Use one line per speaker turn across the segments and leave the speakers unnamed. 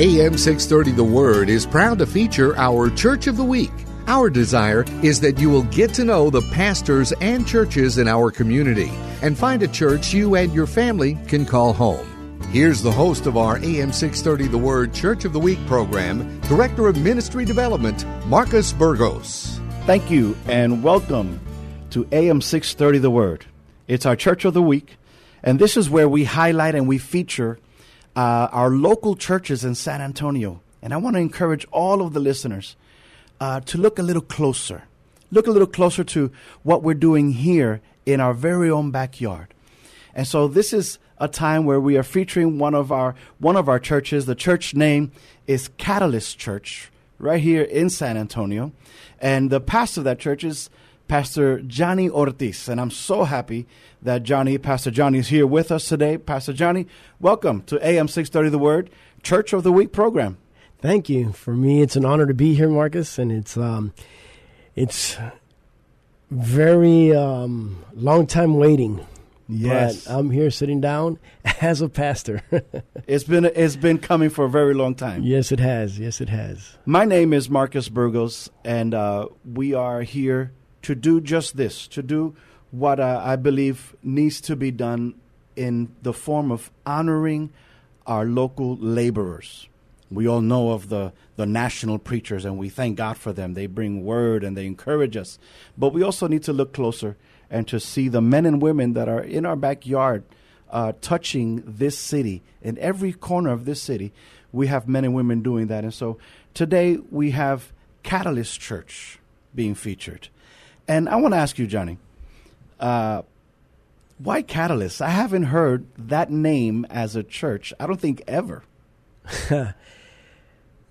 AM 630 The Word is proud to feature our Church of the Week. Our desire is that you will get to know the pastors and churches in our community and find a church you and your family can call home. Here's the host of our AM 630 The Word Church of the Week program, Director of Ministry Development, Marcus Burgos.
Thank you and welcome to AM 630 The Word. It's our Church of the Week, and this is where we highlight and we feature uh, our local churches in San Antonio. And I want to encourage all of the listeners uh, to look a little closer. Look a little closer to what we're doing here in our very own backyard. And so this is a time where we are featuring one of our one of our churches. The church name is Catalyst Church, right here in San Antonio. And the pastor of that church is Pastor Johnny Ortiz. And I'm so happy that Johnny, Pastor Johnny, is here with us today. Pastor Johnny, welcome to AM 630 The Word, Church of the Week program.
Thank you. For me, it's an honor to be here, Marcus, and it's um, it's very um, long time waiting.
Yes.
But I'm here sitting down as a pastor.
it's been it's been coming for a very long time.
Yes, it has. Yes, it has.
My name is Marcus Burgos, and uh, we are here to do just this, to do what uh, I believe needs to be done in the form of honoring our local laborers. We all know of the, the national preachers, and we thank God for them. They bring word and they encourage us. But we also need to look closer and to see the men and women that are in our backyard uh, touching this city. In every corner of this city, we have men and women doing that. And so today we have Catalyst Church being featured. And I want to ask you, Johnny, uh, why Catalyst? I haven't heard that name as a church. I don't think ever.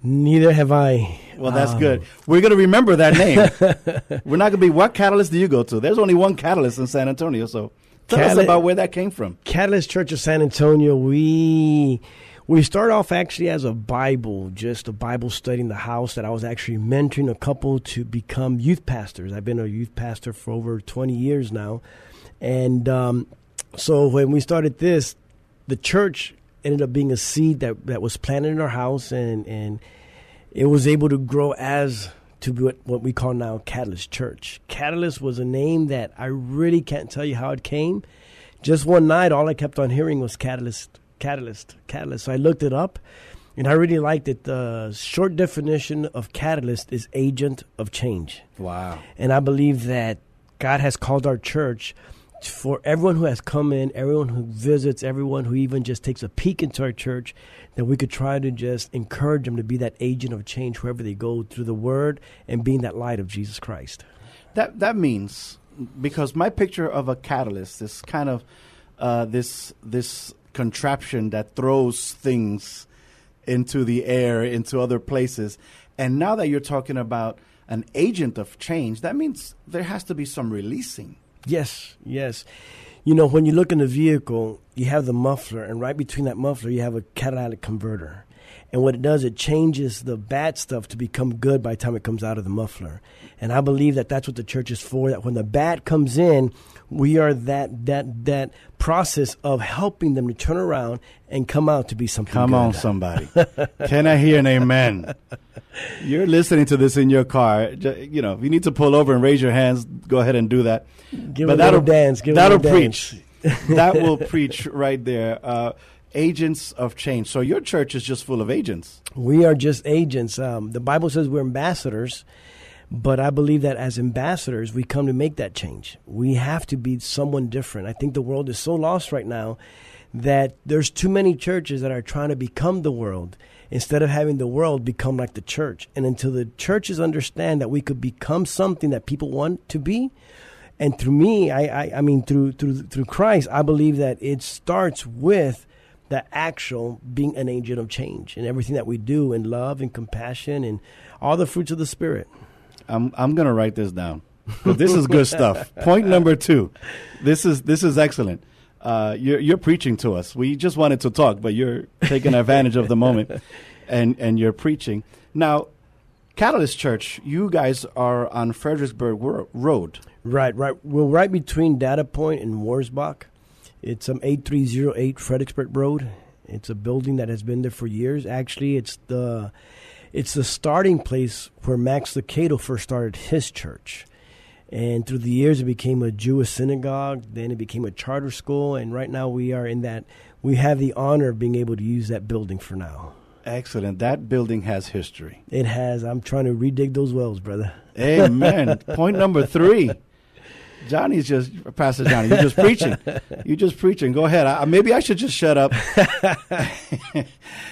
Neither have I.
Well, that's um, good. We're going to remember that name. We're not going to be, what catalyst do you go to? There's only one catalyst in San Antonio. So tell us about where that came from.
Catalyst Church of San Antonio, we. We start off actually as a Bible, just a Bible study in the house that I was actually mentoring a couple to become youth pastors. I've been a youth pastor for over 20 years now. And um, so when we started this, the church ended up being a seed that, that was planted in our house and, and it was able to grow as to what, what we call now Catalyst Church. Catalyst was a name that I really can't tell you how it came. Just one night, all I kept on hearing was Catalyst, Catalyst, Catalyst. So I looked it up and I really liked it. The short definition of Catalyst is agent of change.
Wow.
And I believe that God has called our church – for everyone who has come in, everyone who visits, everyone who even just takes a peek into our church, that we could try to just encourage them to be that agent of change wherever they go through the Word and being that light of Jesus Christ.
That that means because my picture of a catalyst is kind of uh, this this contraption that throws things into the air, into other places, and now that you're talking about an agent of change, that means there has to be some releasing.
Yes, yes. You know, when you look in the vehicle, you have the muffler, and right between that muffler, you have a catalytic converter. And what it does, it changes the bad stuff to become good by the time it comes out of the muffler. And I believe that that's what the church is for. That when the bad comes in, we are that that that process of helping them to turn around and come out to be something.
Come
good.
on, somebody! Can I hear an amen? You're listening to this in your car. You know, if you need to pull over and raise your hands, go ahead and do that.
Give but that'll dance. Give
that'll
preach.
that will preach right there. Uh, agents of change. So your church is just full of agents.
We are just agents. Um, the Bible says we're ambassadors, but I believe that as ambassadors, we come to make that change. We have to be someone different. I think the world is so lost right now that there's too many churches that are trying to become the world instead of having the world become like the church. And until the churches understand that we could become something that people want to be, and through me, I, I, I mean through through through Christ, I believe that it starts with the actual being an agent of change in everything that we do in love and compassion and all the fruits of the spirit.
I'm I'm gonna write this down. This is good stuff. Point number two. This is this is excellent. Uh, you're you're preaching to us. We just wanted to talk, but you're taking advantage of the moment, and and you're preaching now. Catalyst Church, you guys are on Fredericksburg Road.
Right, right. We're right between Data Point and Wurzbach. It's um, 8308 Fredericksburg Road. It's a building that has been there for years. Actually, it's the it's the starting place where Max Lucado first started his church. And through the years, it became a Jewish synagogue. Then it became a charter school. And right now, we are in that. We have the honor of being able to use that building for now.
Excellent. That building has history.
It has. I'm trying to redig those wells, brother.
Amen. Point number three. Johnny's just Pastor Johnny. You're just preaching. You're just preaching. Go ahead. I, maybe I should just shut up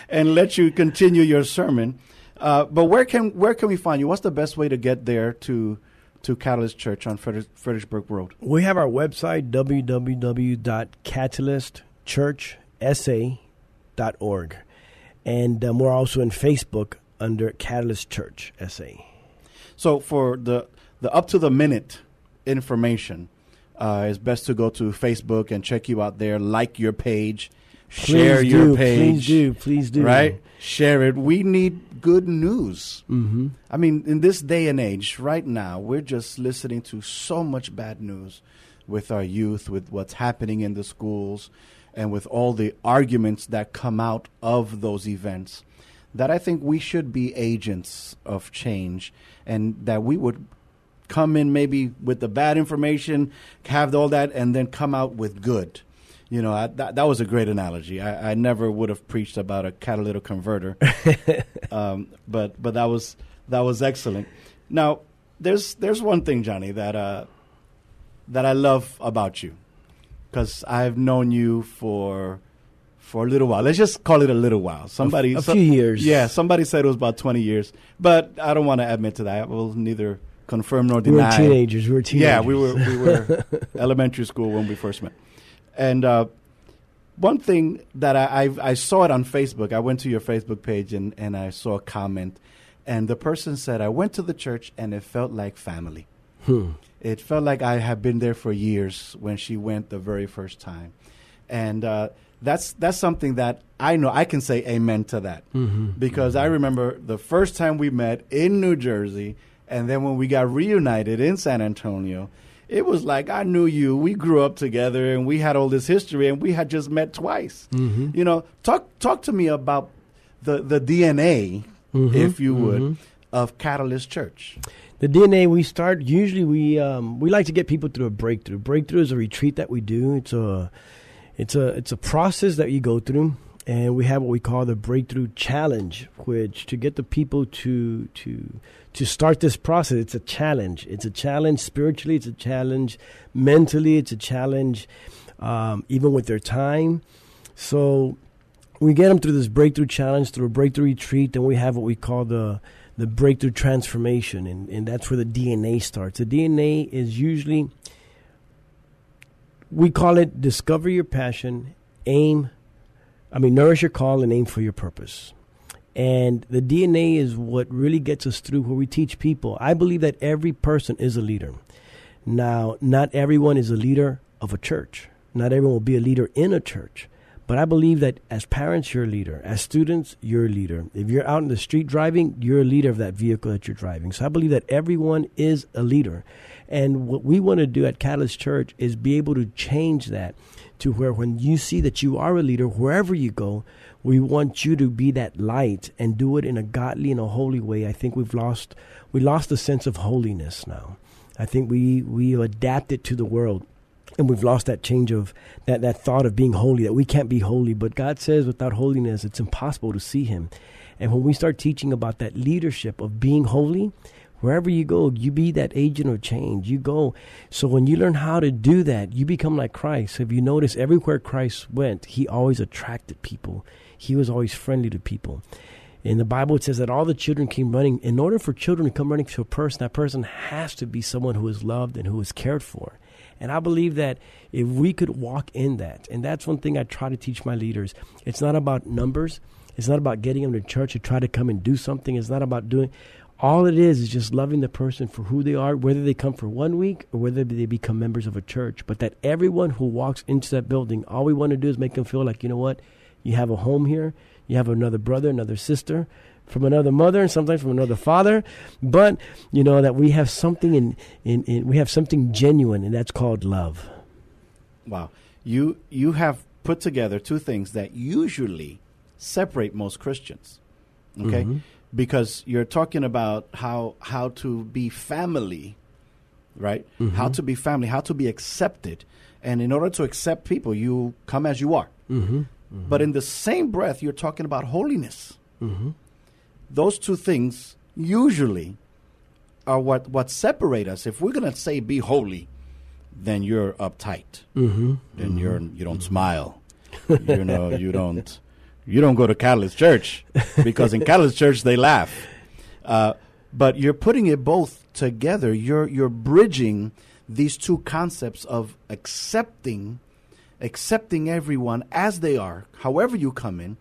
and let you continue your sermon. Uh, but where can where can we find you? What's the best way to get there to to Catalyst Church on Fredericksburg Road?
We have our website www.catalystchurchsa.org, and um, we're also in Facebook under Catalyst Church SA.
So for the the up to the minute information, uh, it's best to go to Facebook and check you out there, like your page, share
please
your
do,
page.
Please do, please do.
Right? Share it. We need good news.
Mm-hmm.
I mean, in this day and age, right now, we're just listening to so much bad news with our youth, with what's happening in the schools, and with all the arguments that come out of those events. That I think we should be agents of change, and that we would come in maybe with the bad information, have all that, and then come out with good. You know, I, that, that was a great analogy. I, I never would have preached about a catalytic converter, um, but but that was that was excellent. Now, there's there's one thing, Johnny, that uh, that I love about you, because I've known you for for a little while. Let's just call it a little while. Somebody,
a, a few years.
Yeah, somebody said it was about twenty years, but I don't want to admit to that. Well, neither confirm nor deny.
We were teenagers. We were teenagers.
Yeah, we were we were elementary school when we first met. And uh, one thing that I, I, I saw it on Facebook. I went to your Facebook page and and I saw a comment, and the person said, "I went to the church and it felt like family.
Hmm.
It felt like I had been there for years when she went the very first time, and." Uh, that's that's something that I know I can say amen to that
mm-hmm.
because I remember the first time we met in New Jersey and then when we got reunited in San Antonio, it was like I knew you. We grew up together and we had all this history and we had just met twice.
Mm-hmm.
You know, talk talk to me about the the DNA,
mm-hmm.
if you would,
mm-hmm.
of Catalyst Church.
The DNA we start usually we um, we like to get people through a breakthrough. Breakthrough is a retreat that we do. It's a it's a it's a process that you go through and we have what we call the breakthrough challenge which to get the people to to to start this process it's a challenge. It's a challenge spiritually it's a challenge mentally it's a challenge um, even with their time. So we get them through this breakthrough challenge through a breakthrough retreat then we have what we call the the breakthrough transformation and, and that's where the dna starts. The dna is usually we call it discover your passion aim I mean, nourish your call and aim for your purpose. And the DNA is what really gets us through where we teach people. I believe that every person is a leader. Now, not everyone is a leader of a church. Not everyone will be a leader in a church. But I believe that as parents, you're a leader. As students, you're a leader. If you're out in the street driving, you're a leader of that vehicle that you're driving. So I believe that everyone is a leader. And what we want to do at Catalyst Church is be able to change that to where when you see that you are a leader wherever you go, we want you to be that light and do it in a godly and a holy way. I think we've lost we lost the sense of holiness now. I think we we adapted to the world and we've lost that change of that that thought of being holy that we can't be holy but god says without holiness it's impossible to see him and when we start teaching about that leadership of being holy Wherever you go, you be that agent of change. You go. So when you learn how to do that, you become like Christ. If you notice, everywhere Christ went, he always attracted people. He was always friendly to people. In the Bible, it says that all the children came running. In order for children to come running to a person, that person has to be someone who is loved and who is cared for. And I believe that if we could walk in that, and that's one thing I try to teach my leaders, it's not about numbers. It's not about getting them to church to try to come and do something. It's not about doing. All it is is just loving the person for who they are, whether they come for one week or whether they become members of a church. But that everyone who walks into that building, all we want to do is make them feel like, you know what, you have a home here, you have another brother, another sister, from another mother and sometimes from another father. But you know that we have something in, in, in, we have something genuine and that's called love.
Wow. You you have put together two things that usually separate most christians. Okay? Mm-hmm. Because you're talking about how how to be family right mm-hmm. how to be family how to be accepted and in order to accept people you come as you are mm-hmm. but in the same breath you're talking about holiness mm-hmm those two things usually are what, what separate us. If we're going to say be holy, then you're uptight. Mm-hmm. Then mm-hmm. you're you don't smile. you know you don't you don't go to Catalyst church because in Catalyst church they laugh. Uh, but you're putting it both together. You're you're bridging these two concepts of accepting accepting everyone as they are, however you come in,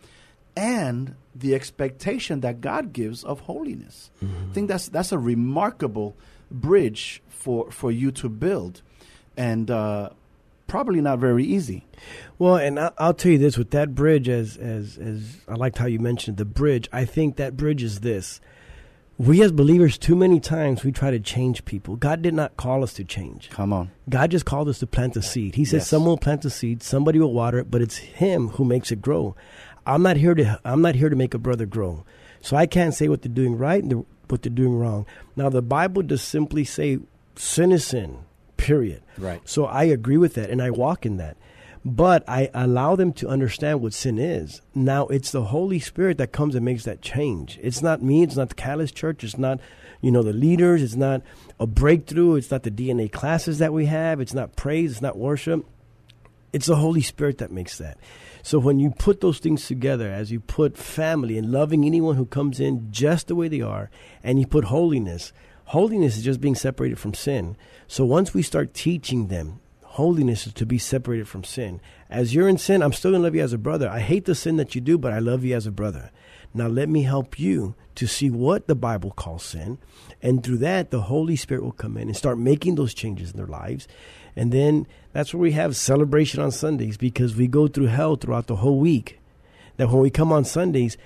and the expectation that God gives of holiness. Mm-hmm. I think that's that's a remarkable bridge for for you to build, and uh, probably not very easy.
Well, and I'll tell you this: with that bridge, as as as I liked how you mentioned the bridge. I think that bridge is this. We as believers, too many times we try to change people. God did not call us to change.
Come on.
God just called us to plant a seed. He says yes. someone will plant a seed, somebody will water it, but it's Him who makes it grow. I'm not here to I'm not here to make a brother grow. So I can't say what they're doing right and what they're doing wrong. Now the Bible does simply say sin is sin. Period.
Right.
So I agree with that and I walk in that. But I allow them to understand what sin is. Now it's the Holy Spirit that comes and makes that change. It's not me, it's not the Catalyst Church, it's not you know the leaders, it's not a breakthrough, it's not the DNA classes that we have, it's not praise, it's not worship. It's the Holy Spirit that makes that. So when you put those things together, as you put family and loving anyone who comes in just the way they are, and you put holiness, holiness is just being separated from sin. So once we start teaching them, holiness is to be separated from sin. As you're in sin, I'm still going to love you as a brother. I hate the sin that you do, but I love you as a brother. Now let me help you to see what the Bible calls sin. And through that, the Holy Spirit will come in and start making those changes in their lives. And then that's where we have celebration on Sundays because we go through hell throughout the whole week. That when we come on Sundays,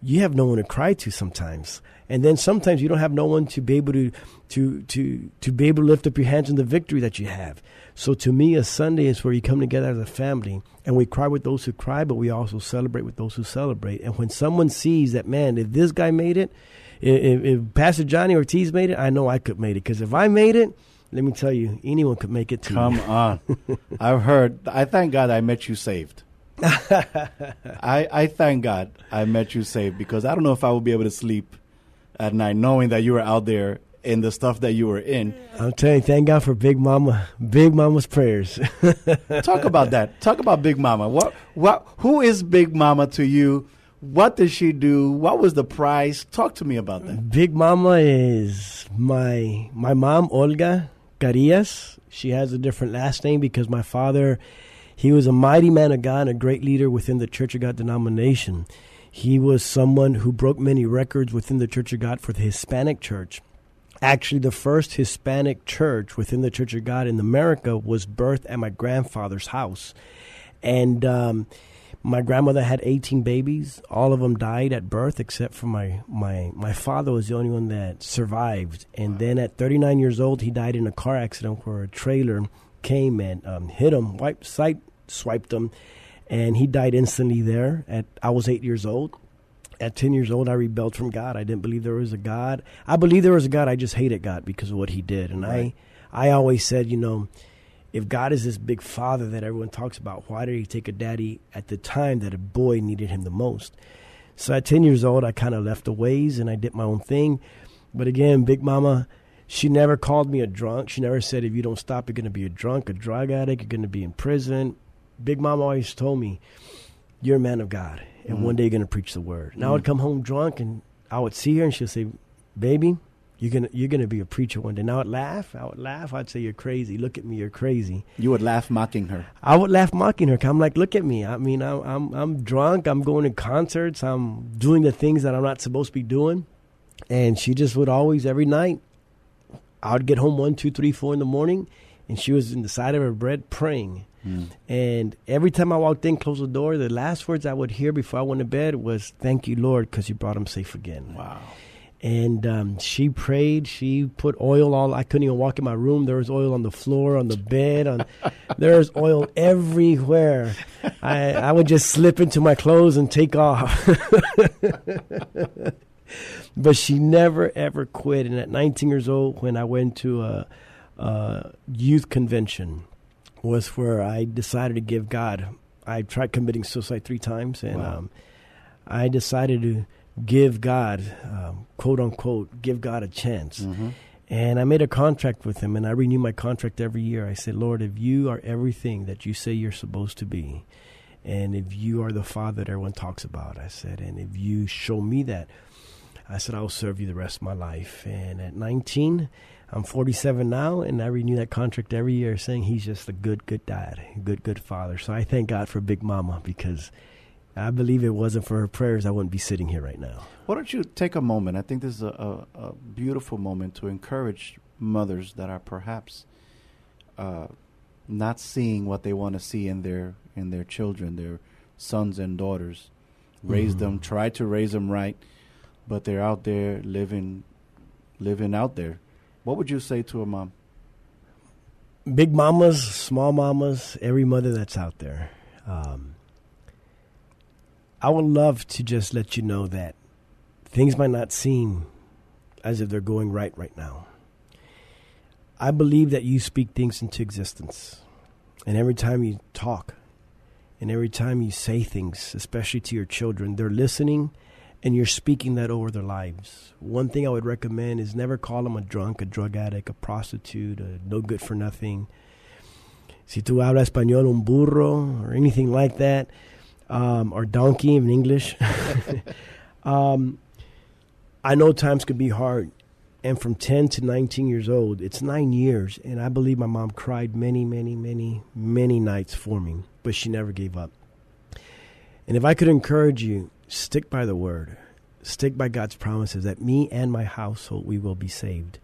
you have no one to cry to sometimes. And then sometimes you don't have no one to be able to to to to be able to lift up your hands in the victory that you have. So to me, a Sunday is where you come together as a family and we cry with those who cry, but we also celebrate with those who celebrate. And when someone sees that, man, if this guy made it, if, if Pastor Johnny Ortiz made it, I know I could make it. Because if I made it, let me tell you, anyone could make it to
Come on. I've heard. I thank God I met you saved. I, I thank God I met you saved because I don't know if I would be able to sleep at night knowing that you were out there in the stuff that you were in.
I'm telling you, thank God for Big Mama, Big Mama's prayers.
Talk about that. Talk about Big Mama. What, what, who is Big Mama to you? What did she do? What was the price? Talk to me about that.
Big Mama is my my mom, Olga. Carillas. She has a different last name because my father, he was a mighty man of God and a great leader within the Church of God denomination. He was someone who broke many records within the Church of God for the Hispanic church. Actually, the first Hispanic church within the Church of God in America was birthed at my grandfather's house. And um, my grandmother had 18 babies. All of them died at birth, except for my, my, my father was the only one that survived. And then at 39 years old, he died in a car accident where a trailer came and um, hit him, wiped, sight, swiped him, and he died instantly there. At I was eight years old. At 10 years old, I rebelled from God. I didn't believe there was a God. I believe there was a God. I just hated God because of what he did. And right. I, I always said, you know, if God is this big father that everyone talks about, why did he take a daddy at the time that a boy needed him the most? So at 10 years old, I kind of left the ways and I did my own thing. But again, Big Mama, she never called me a drunk. She never said, if you don't stop, you're going to be a drunk, a drug addict, you're going to be in prison. Big Mama always told me, you're a man of God, and mm-hmm. one day you're going to preach the word. And mm-hmm. I would come home drunk and I would see her and she'd say, baby, You're gonna you're gonna be a preacher one day. And I would laugh. I would laugh. I'd say you're crazy. Look at me. You're crazy.
You would laugh mocking her.
I would laugh mocking her. I'm like, look at me. I mean, I'm I'm I'm drunk. I'm going to concerts. I'm doing the things that I'm not supposed to be doing. And she just would always every night. I would get home one, two, three, four in the morning, and she was in the side of her bed praying. And every time I walked in, closed the door, the last words I would hear before I went to bed was, "Thank you, Lord, because you brought him safe again."
Wow.
and um, she prayed. She put oil all. I couldn't even walk in my room. There was oil on the floor, on the bed. On there was oil everywhere. I I would just slip into my clothes and take off. but she never ever quit. And at 19 years old, when I went to a, a youth convention, was where I decided to give God. I tried committing suicide three times, and
Wow.
um, I decided to give God, um, quote unquote, give God a chance. And I made a contract with him, and I renew my contract every year. I said, Lord, if you are everything that you say you're supposed to be, and if you are the father that everyone talks about, I said, and if you show me that, I said, I'll serve you the rest of my life. And at 19, I'm 47 now, and I renew that contract every year saying he's just a good, good dad, a good, good father. So I thank God for Big Mama because I believe it wasn't for her prayers, I wouldn't be sitting here right now.
Why don't you take a moment? I think this is a, a, a beautiful moment to encourage mothers that are perhaps uh, not seeing what they want to see in their in their children, their sons and daughters. Raise them, try to raise them right, but they're out there living living out there. What would you say to a mom?
big mamas, small mamas, every mother that's out there. Um, I would love to just let you know that things might not seem as if they're going right right now. I believe that you speak things into existence. And every time you talk, and every time you say things, especially to your children, they're listening and you're speaking that over their lives. One thing I would recommend is never call them a drunk, a drug addict, a prostitute, a no good for nothing. Si tú hablas español, un burro, or anything like that, um, or donkey in English. um, I know times could be hard. And from 10 to 19 years old, it's nine years. And I believe my mom cried many, many, many, many nights for me, but she never gave up. And if I could encourage you, stick by the word, stick by God's promises that me and my household, we will be saved.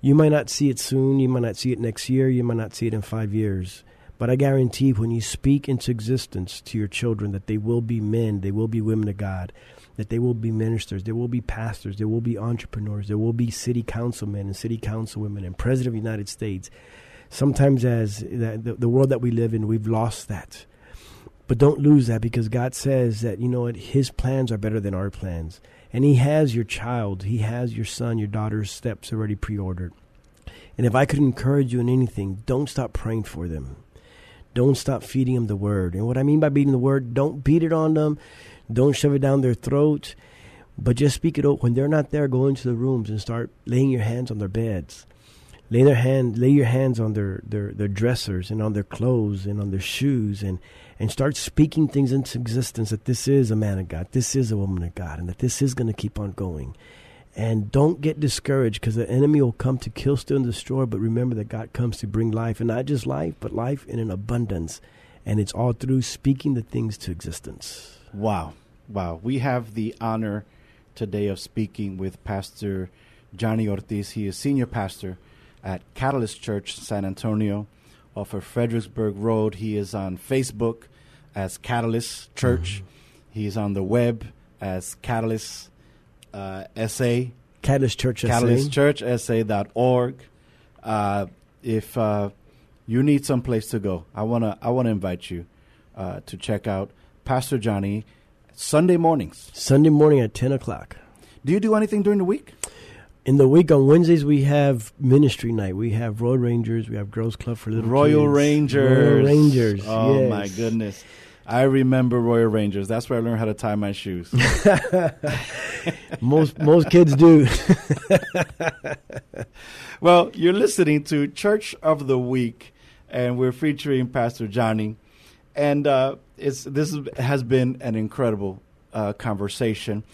You might not see it soon, you might not see it next year, you might not see it in five years. But I guarantee when you speak into existence to your children that they will be men, they will be women of God, that they will be ministers, there will be pastors, there will be entrepreneurs, there will be city councilmen and city councilwomen and president of the United States. Sometimes, as the, the, the world that we live in, we've lost that. But don't lose that because God says that, you know what, His plans are better than our plans. And He has your child, He has your son, your daughter's steps already pre ordered. And if I could encourage you in anything, don't stop praying for them. Don't stop feeding them the word. And what I mean by beating the word, don't beat it on them. Don't shove it down their throat. But just speak it out. When they're not there, go into the rooms and start laying your hands on their beds. Lay their hand lay your hands on their, their, their dressers and on their clothes and on their shoes and, and start speaking things into existence that this is a man of God, this is a woman of God, and that this is going to keep on going. And don't get discouraged because the enemy will come to kill, steal, and destroy. But remember that God comes to bring life, and not just life, but life in an abundance. And it's all through speaking the things to existence.
Wow. Wow. We have the honor today of speaking with Pastor Johnny Ortiz. He is senior pastor at Catalyst Church, San Antonio, off of Fredericksburg Road. He is on Facebook as Catalyst Church. He's on the web as Catalyst uh, SA.
Catalyst Church SA.
Catalyst Church SA.org. Uh, if uh, you need some place to go, I wanna I wanna invite you uh, to check out Pastor Johnny Sunday mornings.
Sunday morning at 10 o'clock.
Do you do anything during the week?
In the week on Wednesdays, we have ministry night. We have Royal Rangers. We have Girls Club for Little
Royal
Kids.
Rangers.
Royal Rangers.
Oh
yes.
my goodness. I remember Royal Rangers. That's where I learned how to tie my shoes.
Most most kids do.
well, you're listening to Church of the Week, and we're featuring Pastor Johnny. And uh, it's this has been an incredible uh, conversation.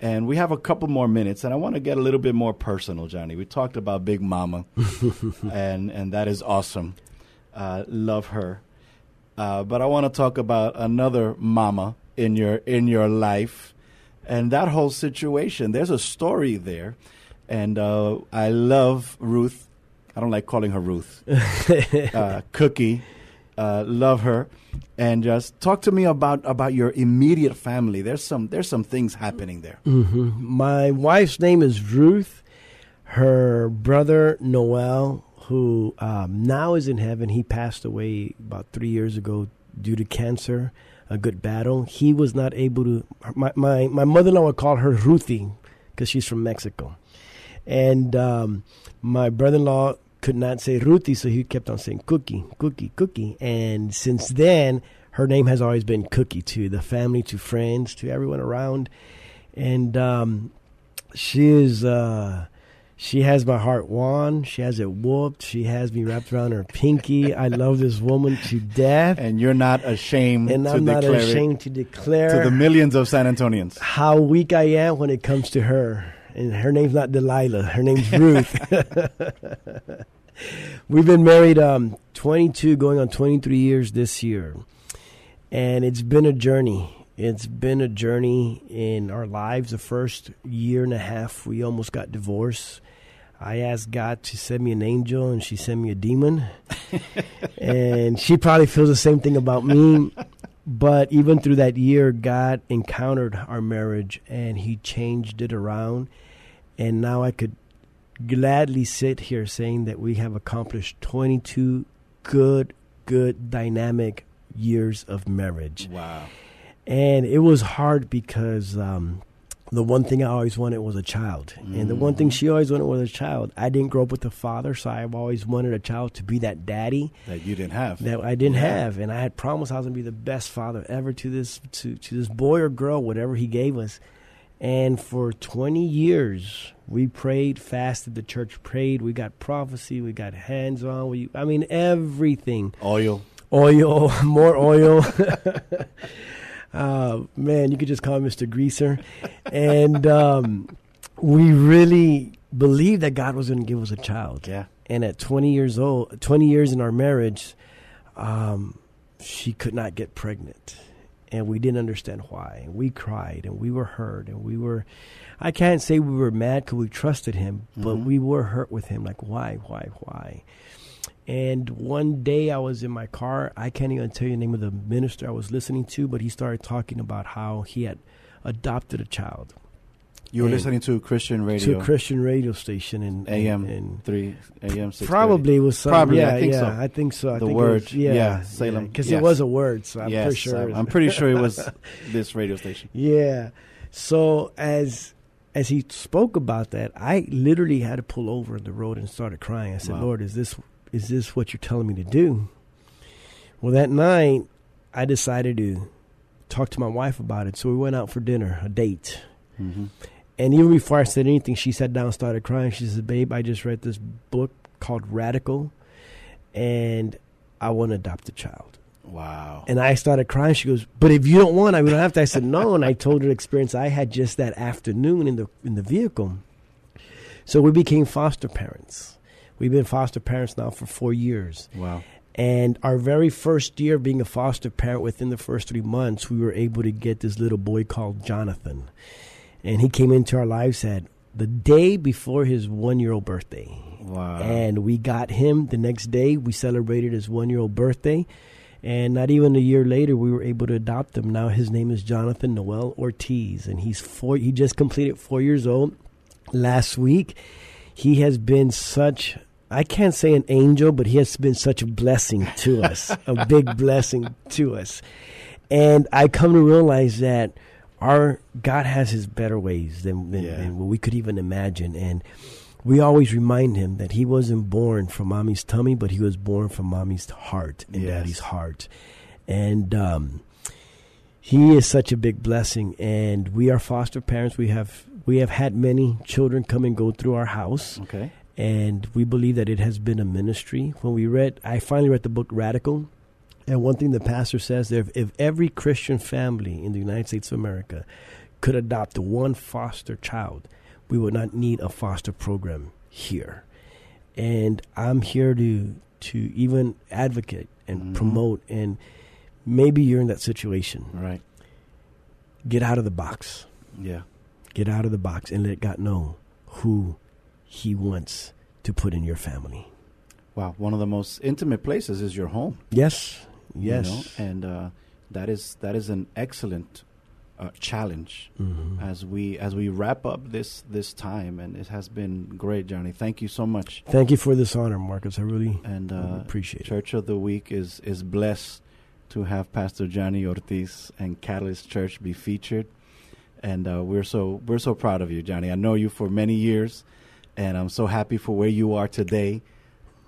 And we have a couple more minutes, and I want to get a little bit more personal, Johnny. We talked about Big Mama, and and that is awesome. Uh, love her, uh, but I want to talk about another mama in your in your life, and that whole situation. There's a story there, and uh, I love Ruth. I don't like calling her Ruth. uh, Cookie, uh, love her, and just talk to me about about your immediate family. There's some there's some things happening there.
hmm My wife's name is Ruth. Her brother Noel, who um, now is in heaven, he passed away about three years ago due to cancer. A good battle. He was not able to. My my, my mother in law would call her Ruthie because she's from Mexico, and um, my brother in law could not say Ruthie, so he kept on saying Cookie, Cookie, Cookie. And since then, her name has always been Cookie to the family, to friends, to everyone around. And um, she is, uh, she has my heart won. She has it whooped. She has me wrapped around her pinky. I love this woman to death.
And you're not ashamed
And I'm not ashamed to declare
to the millions of San Antonians.
how weak I am when it comes to her. And her name's not Delilah. Her name's Ruth. We've been married um, 22, going on 23 years this year. And it's been a journey. It's been a journey in our lives. The first year and a half, we almost got divorced. I asked God to send me an angel, and she sent me a demon. and she probably feels the same thing about me. But even through that year, God encountered our marriage and He changed it around. And now I could gladly sit here saying that we have accomplished 22 good, good, dynamic years of marriage.
Wow.
And it was hard because um, the one thing I always wanted was a child. And the one thing she always wanted was a child. I didn't grow up with a father, so I've always wanted a child to be that daddy
That you didn't have.
that I didn't have, and I had promised I was gonna be the best father ever to this to to this boy or girl, whatever he gave us. And for 20 years, we prayed, fasted. The church prayed. We got prophecy. We got hands on. We, I mean, everything.
Oil.
Oil, more oil. uh, man, you could just call him Mr. Greaser. And um, we really believed that God was going to give us a child.
Yeah.
And at 20 years old, 20 years in our marriage, um, she could not get pregnant. And we didn't understand why. And we cried and we were hurt and we were, I can't say we were mad because we trusted him, but mm-hmm. we were hurt with him. Like, why, why, why? And one day I was in my car. I can't even tell you the name of the minister I was listening to, but he started talking about how he had adopted a child
You were listening to Christian radio.
to a Christian radio station in
AM
in,
three AM six.
Probably was some,
Probably,
yeah,
I think
yeah,
so.
I think so. I
The
think
word,
was, yeah,
yeah, Salem,
because
yes.
it was a word, so I'm
yes,
pretty sure.
I'm, I'm pretty sure it was this radio station.
yeah. So as as he spoke about that, I literally had to pull over in the road and started crying. I said,
Wow.
"Lord, is this is this what you're telling me to do?" Well, that night I decided to talk to my wife about it. So we went out for dinner, a date.
hmm
And even before I said anything, she sat down and started crying. She said, Babe, I just read this book called Radical, and I want to adopt a child.
Wow.
And I started crying. She goes, But if you don't want, I we don't have to. I said, No. And I told her the experience I had just that afternoon in the in the vehicle. So we became foster parents. We've been foster parents now for four years.
wow.
And our very first year being a foster parent, within the first three months, we were able to get this little boy called Jonathan. And he came into our lives at the day before his one year old birthday.
Wow.
And we got him the next day. We celebrated his one year old birthday. And not even a year later, we were able to adopt him. Now his name is Jonathan Noel Ortiz, and he's four. He just completed four years old last week. He has been such. I can't say an angel, but he has been such a blessing to us, a big blessing to us. And I come to realize that our God has His better ways than, than,
Yeah.
than what we could even imagine, and we always remind him that he wasn't born from mommy's tummy, but he was born from mommy's heart and
Yes.
daddy's heart. And um, he is such a big blessing. And we are foster parents. We have we have had many children come and go through our house,
Okay.
and we believe that it has been a ministry. When we read, I finally read the book Radical. And one thing the pastor says that if, if every Christian family in the United States of America could adopt one foster child, we would not need a foster program here. And I'm here to to even advocate and
Mhm.
promote and maybe you're in that situation.
Right.
Get out of the box.
Yeah.
Get out of the box and let God know who he wants to put in your family.
Wow. One of the most intimate places is your home.
Yes.
You
Yes.
know, and uh, that is that is an excellent uh, challenge
Mhm.
as we as we wrap up this this time, and it has been great, Johnny. Thank you so much.
Thank you for this honor, Marcus. I really
And uh,
appreciate it.
Church of the Week is is blessed to have Pastor Johnny Ortiz and Catalyst Church be featured, and uh, we're so we're so proud of you, Johnny. I know you for many years, and I'm so happy for where you are today,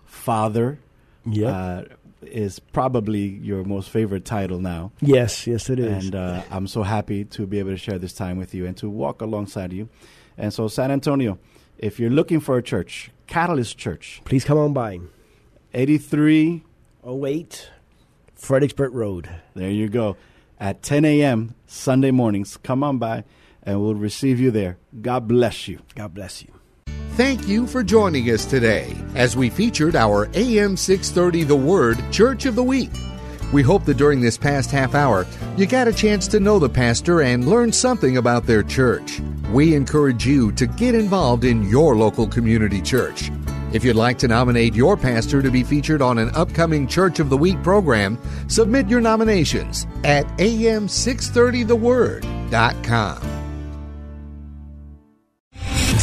Father.
Yeah.
Is probably your most favorite title now.
yes, yes, it is.
And uh, I'm so happy to be able to share this time with you and to walk alongside you. And so, San Antonio, if you're looking for a church, Catalyst Church,
Please come on by.
83,
08 Fredericksburg Road.
there you go, at 10 a.m. Sunday mornings. Come on by and we'll receive you there. God bless you.
God bless you.
Thank you for joining us today as we featured our AM 630 The Word Church of the Week. We hope that during this past half hour, you got a chance to know the pastor and learn something about their church. We encourage you to get involved in your local community church. If you'd like to nominate your pastor to be featured on an upcoming Church of the Week program, submit your nominations at am630theword.com.